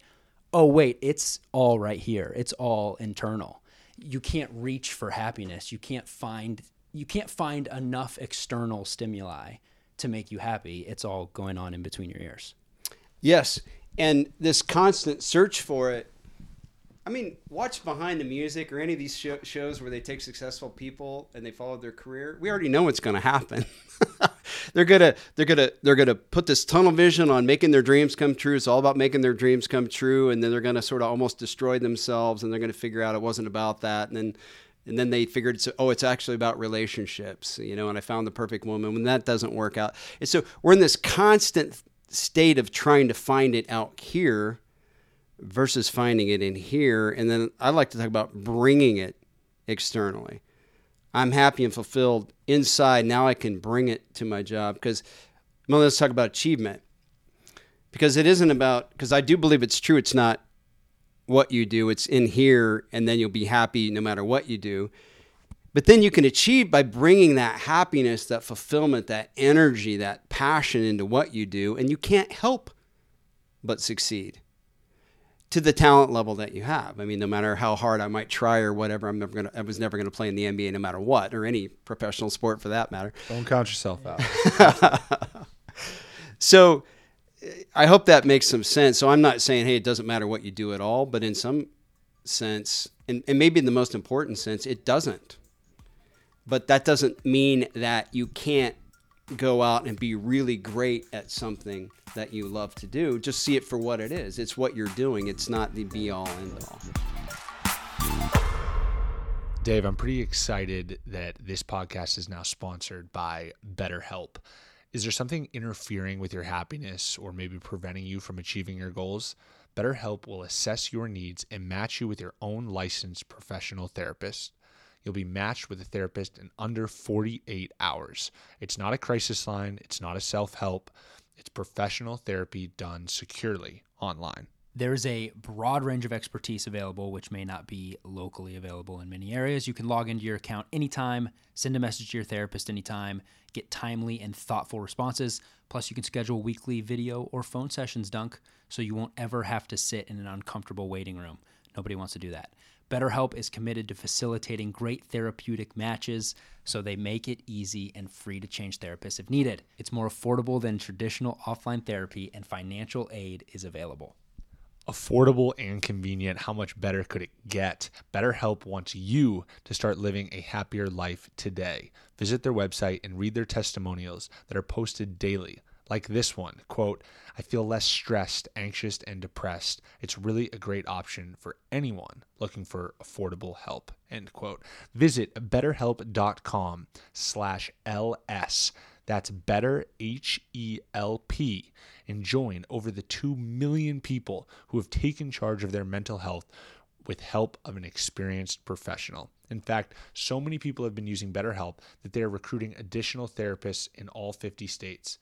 oh wait, it's all right here. It's all internal. You can't reach for happiness. You can't find you can't find enough external stimuli to make you happy. It's all going on in between your ears. Yes, and this constant search for it I mean, watch behind the music or any of these sh- shows where they take successful people and they follow their career. We already know what's going to happen. they're gonna they're gonna they're gonna put this tunnel vision on making their dreams come true. It's all about making their dreams come true, and then they're gonna sort of almost destroy themselves, and they're gonna figure out it wasn't about that, and then and then they figured it's, oh it's actually about relationships you know and i found the perfect woman when that doesn't work out and so we're in this constant state of trying to find it out here versus finding it in here. And then I like to talk about bringing it externally. I'm happy and fulfilled inside. Now I can bring it to my job because, well, let's talk about achievement. Because it isn't about, because I do believe it's true, it's not what you do, it's in here, and then you'll be happy no matter what you do. But then you can achieve by bringing that happiness, that fulfillment, that energy, that passion into what you do, and you can't help but succeed to the talent level that you have. I mean, no matter how hard I might try or whatever, I'm never gonna. I was never gonna play in the NBA, no matter what, or any professional sport for that matter. Don't count yourself out. so, I hope that makes some sense. So I'm not saying, hey, it doesn't matter what you do at all, but in some sense, and, and maybe in the most important sense, it doesn't. But that doesn't mean that you can't go out and be really great at something that you love to do. Just see it for what it is. It's what you're doing. It's not the be all end all. Dave, I'm pretty excited that this podcast is now sponsored by BetterHelp. Is there something interfering with your happiness or maybe preventing you from achieving your goals? BetterHelp will assess your needs and match you with your own licensed professional therapist. You'll be matched with a therapist in under 48 hours. It's not a crisis line, it's not a self help, it's professional therapy done securely online. There's a broad range of expertise available, which may not be locally available in many areas. You can log into your account anytime, send a message to your therapist anytime, get timely and thoughtful responses. Plus, you can schedule weekly video or phone sessions, Dunk, so you won't ever have to sit in an uncomfortable waiting room. Nobody wants to do that. BetterHelp is committed to facilitating great therapeutic matches, so they make it easy and free to change therapists if needed. It's more affordable than traditional offline therapy, and financial aid is available. Affordable and convenient. How much better could it get? BetterHelp wants you to start living a happier life today. Visit their website and read their testimonials that are posted daily like this one quote i feel less stressed anxious and depressed it's really a great option for anyone looking for affordable help end quote visit betterhelp.com slash ls that's better h-e-l-p and join over the 2 million people who have taken charge of their mental health with help of an experienced professional. In fact, so many people have been using BetterHelp that they are recruiting additional therapists in all 50 states.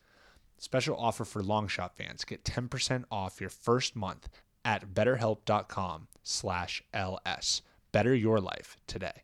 Special offer for Longshot fans. Get 10% off your first month at betterhelp.com slash LS. Better your life today.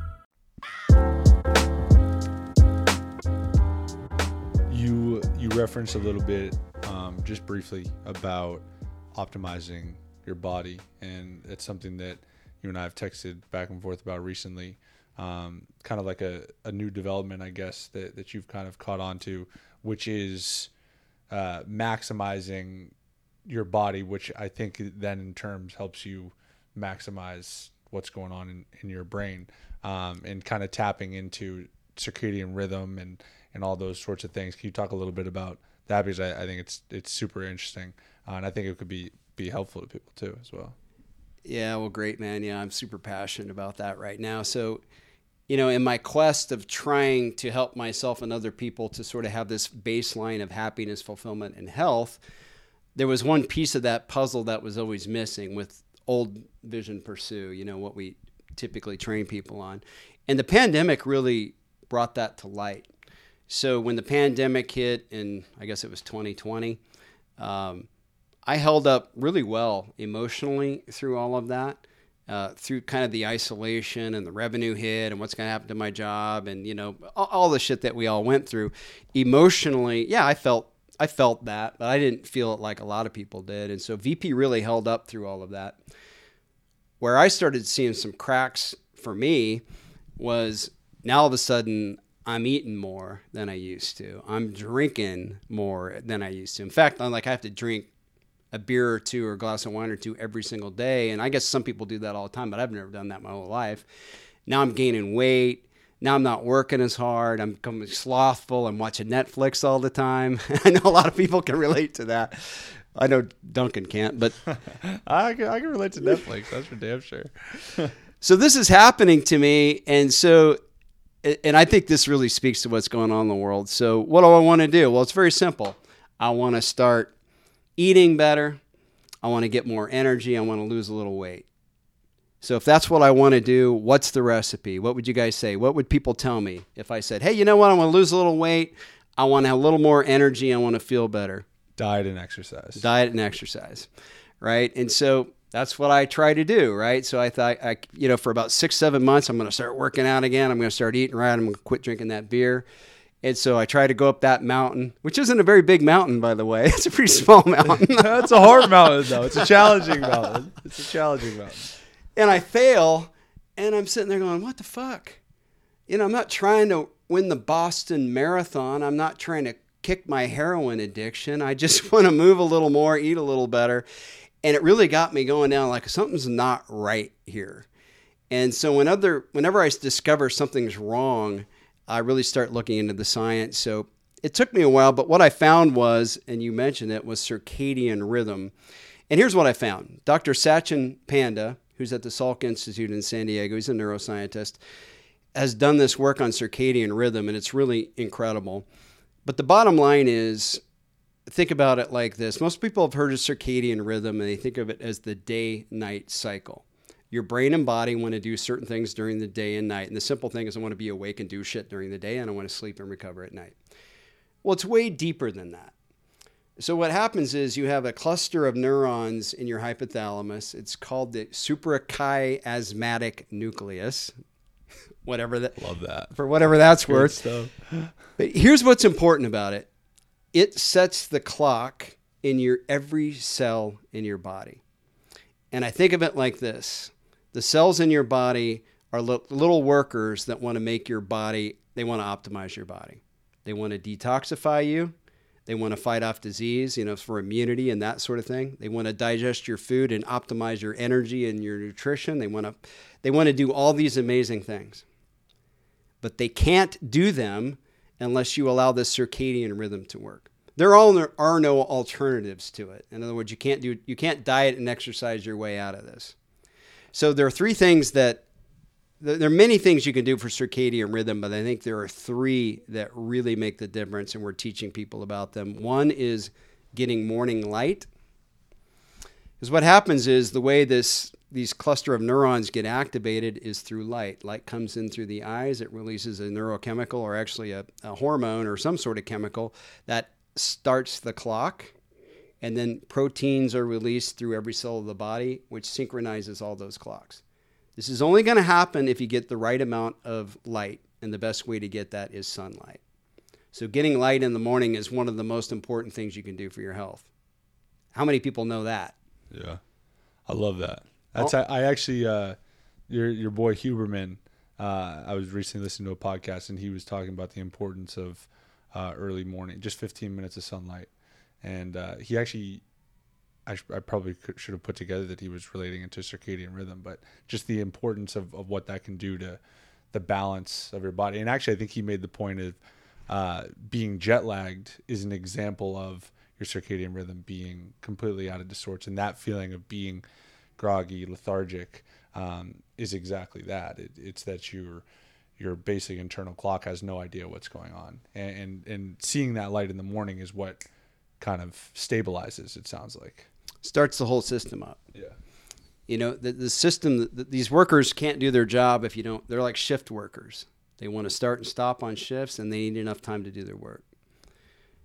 Referenced a little bit, um, just briefly, about optimizing your body, and it's something that you and I have texted back and forth about recently. Um, kind of like a, a new development, I guess, that, that you've kind of caught on to, which is uh, maximizing your body, which I think then in terms helps you maximize what's going on in, in your brain um, and kind of tapping into circadian rhythm and, and all those sorts of things. Can you talk a little bit about that? Because I, I think it's it's super interesting, uh, and I think it could be be helpful to people too as well. Yeah, well, great, man. Yeah, I'm super passionate about that right now. So, you know, in my quest of trying to help myself and other people to sort of have this baseline of happiness, fulfillment, and health, there was one piece of that puzzle that was always missing with old vision pursue, you know, what we typically train people on. And the pandemic really brought that to light. So when the pandemic hit in, I guess it was 2020, um, I held up really well emotionally through all of that, uh, through kind of the isolation and the revenue hit and what's going to happen to my job and you know all, all, the shit that we all went through. Emotionally, yeah, I felt I felt that, but I didn't feel it like a lot of people did, and so VP really held up through all of that. Where I started seeing some cracks for me was now all of a sudden I'm eating more than I used to. I'm drinking more than I used to. In fact, I'm like I have to drink a beer or two or a glass of wine or two every single day. And I guess some people do that all the time, but I've never done that my whole life. Now I'm gaining weight. Now I'm not working as hard. I'm becoming slothful. I'm watching Netflix all the time. I know a lot of people can relate to that. I know Duncan can't, but I, can, I can relate to Netflix. That's for damn sure. so this is happening to me. And so, and I think this really speaks to what's going on in the world. So, what do I want to do? Well, it's very simple. I want to start eating better. I want to get more energy. I want to lose a little weight. So if that's what I want to do, what's the recipe? What would you guys say? What would people tell me if I said, "Hey, you know what? I want to lose a little weight. I want to have a little more energy. I want to feel better." Diet and exercise. Diet and exercise. Right? And so that's what I try to do, right? So I thought, I, you know, for about six, seven months, I'm going to start working out again. I'm going to start eating right. I'm going to quit drinking that beer. And so I try to go up that mountain, which isn't a very big mountain, by the way. It's a pretty small mountain. it's a hard mountain, though. It's a challenging mountain. It's a challenging mountain. And I fail, and I'm sitting there going, what the fuck? You know, I'm not trying to win the Boston Marathon. I'm not trying to kick my heroin addiction. I just want to move a little more, eat a little better. And it really got me going down like something's not right here. And so whenever, whenever I discover something's wrong, I really start looking into the science. So it took me a while, but what I found was, and you mentioned it, was circadian rhythm. And here's what I found Dr. Sachin Panda, who's at the Salk Institute in San Diego, he's a neuroscientist, has done this work on circadian rhythm, and it's really incredible. But the bottom line is think about it like this most people have heard of circadian rhythm, and they think of it as the day night cycle your brain and body want to do certain things during the day and night. And the simple thing is, I want to be awake and do shit during the day, and I want to sleep and recover at night. Well, it's way deeper than that. So, what happens is you have a cluster of neurons in your hypothalamus. It's called the suprachiasmatic nucleus. whatever that. Love that. For whatever that's Good worth. Stuff. But here's what's important about it it sets the clock in your every cell in your body. And I think of it like this the cells in your body are little workers that want to make your body, they want to optimize your body. They want to detoxify you. They want to fight off disease, you know, for immunity and that sort of thing. They want to digest your food and optimize your energy and your nutrition. They want to they want to do all these amazing things. But they can't do them unless you allow this circadian rhythm to work. There are no alternatives to it. In other words, you can't do you can't diet and exercise your way out of this. So there are three things that there are many things you can do for circadian rhythm, but I think there are three that really make the difference, and we're teaching people about them. One is getting morning light. Because what happens is the way this these cluster of neurons get activated is through light. Light comes in through the eyes. It releases a neurochemical, or actually a, a hormone, or some sort of chemical that starts the clock and then proteins are released through every cell of the body, which synchronizes all those clocks. This is only going to happen if you get the right amount of light, and the best way to get that is sunlight. So, getting light in the morning is one of the most important things you can do for your health. How many people know that? Yeah, I love that. That's oh. I, actually uh, your your boy Huberman. Uh, I was recently listening to a podcast, and he was talking about the importance of uh, early morning, just 15 minutes of sunlight and uh, he actually. I, sh- I probably could, should have put together that he was relating it to circadian rhythm, but just the importance of, of what that can do to the balance of your body. And actually, I think he made the point of uh, being jet lagged is an example of your circadian rhythm being completely out of sorts, and that feeling of being groggy, lethargic, um, is exactly that. It, it's that your your basic internal clock has no idea what's going on, and, and and seeing that light in the morning is what kind of stabilizes. It sounds like Starts the whole system up. yeah. You know, the, the system, the, these workers can't do their job if you don't, they're like shift workers. They want to start and stop on shifts and they need enough time to do their work.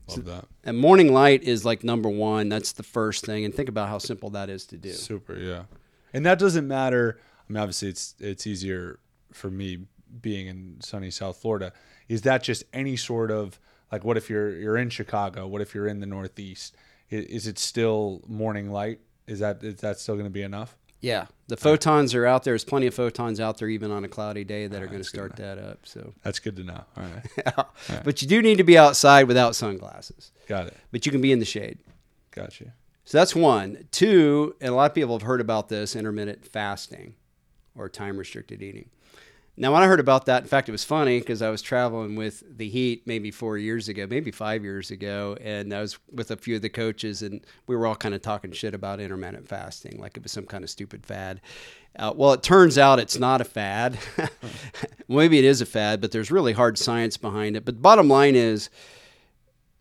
Love that. And morning light is like number one. That's the first thing. And think about how simple that is to do. Super, yeah. And that doesn't matter. I mean, obviously, it's it's easier for me being in sunny South Florida. Is that just any sort of like, what if you're you're in Chicago? What if you're in the Northeast? Is, is it still morning light? Is that is that still going to be enough? Yeah. The photons are out there. There's plenty of photons out there, even on a cloudy day, that ah, are going to start that up. So, That's good to know. All right, but you do need to be outside without sunglasses, got it. but you can be in the shade. Gotcha. So that's one. Two, and a lot of people have heard about this intermittent fasting or time restricted eating. Now, when I heard about that, in fact, it was funny because I was traveling with the Heat maybe four years ago, maybe five years ago, and I was with a few of the coaches, and we were all kind of talking shit about intermittent fasting, like it was some kind of stupid fad. Uh, well, it turns out it's not a fad. maybe it is a fad, but there's really hard science behind it. But bottom line is,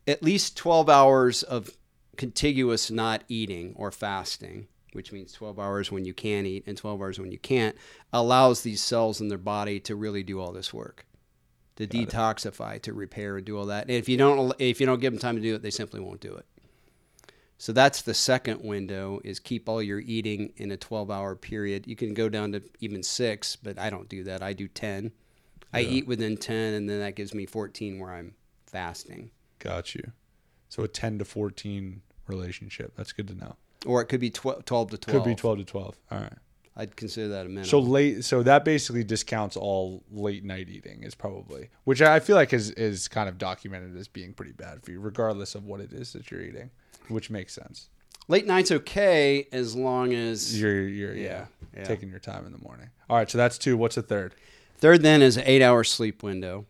at least 12 hours of contiguous not eating or fasting, which means 12 hours when you can eat and 12 hours when you can't, allows these cells in their body to really do all this work. To detoxify, to repair, and do all that. And if you don't, if you don't give them time to do it, they simply won't do it. So that's the second window: is keep all your eating in a 12-hour period. You can go down to even six, but I don't do that. I do 10. I eat within 10, and then that gives me 14 where I'm fasting. Got you. So a ten to fourteen relationship. That's good to know. Or it could be 12, 12 to 12. Could be twelve to twelve. All right. I'd consider that a minimum. So late, so that basically discounts all late night eating is probably, which I feel like is is kind of documented as being pretty bad for you, regardless of what it is that you're eating, which makes sense. Late night's okay as long as. You're you're yeah, Yeah, yeah. taking your time in the morning. All right, so that's two. What's the third? Third, then, is an eight hour sleep window.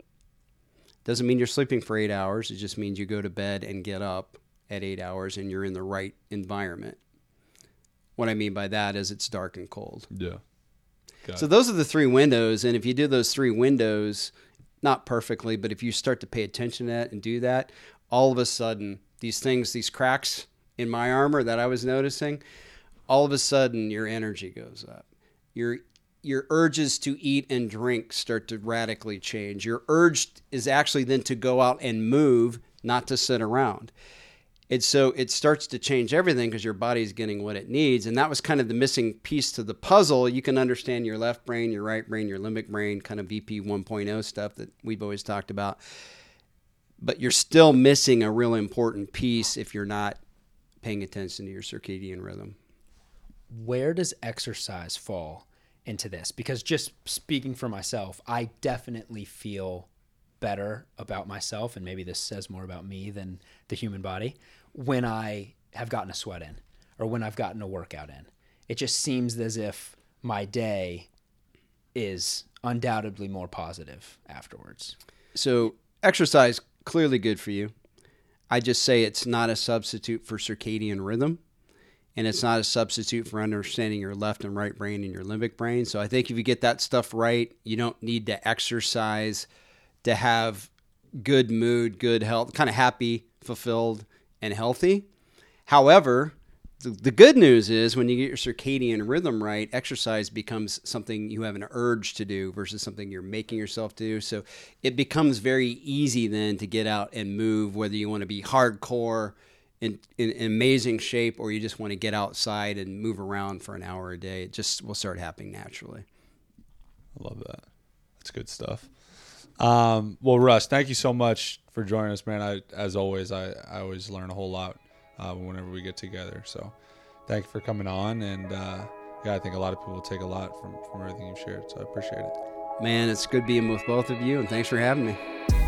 Doesn't mean you're sleeping for eight hours. It just means you go to bed and get up at eight hours and you're in the right environment. What I mean by that is it's dark and cold. Yeah. Got So those are the three windows, and if you do those three windows, not perfectly, but if you start to pay attention to that and do that, all of a sudden these things, these cracks in my armor that I was noticing, all of a sudden your energy goes up. Your your urges to eat and drink start to radically change. Your urge is actually then to go out and move, not to sit around. And so it starts to change everything because your body's getting what it needs. And that was kind of the missing piece to the puzzle. You can understand your left brain, your right brain, your limbic brain, kind of VP 1.0 stuff that we've always talked about. But you're still missing a real important piece if you're not paying attention to your circadian rhythm. where does exercise fall into this? Because just speaking for myself, I definitely feel better about myself, and maybe this says more about me than the human body, when I have gotten a sweat in or when I've gotten a workout in. It just seems as if my day is undoubtedly more positive afterwards. So, exercise clearly good for you. I just say it's not a substitute for circadian rhythm, and it's not a substitute for understanding your left and right brain and your limbic brain. So, I think if you get that stuff right, you don't need to exercise to have good mood, good health, kind of happy, fulfilled, and healthy. However, the, the good news is when you get your circadian rhythm right, exercise becomes something you have an urge to do versus something you're making yourself do. So it becomes very easy then to get out and move, whether you want to be hardcore in, in, in amazing shape or you just want to get outside and move around for an hour a day. It just will start happening naturally. I love that. That's good stuff. Um, well, Russ, thank you so much for joining us, man. I, as always, I, I always learn a whole lot uh, whenever we get together. So, thank you for coming on, and uh, yeah, I think a lot of people take a lot from from everything you've shared. So I appreciate it. Man, it's good being with both of you, and thanks for having me.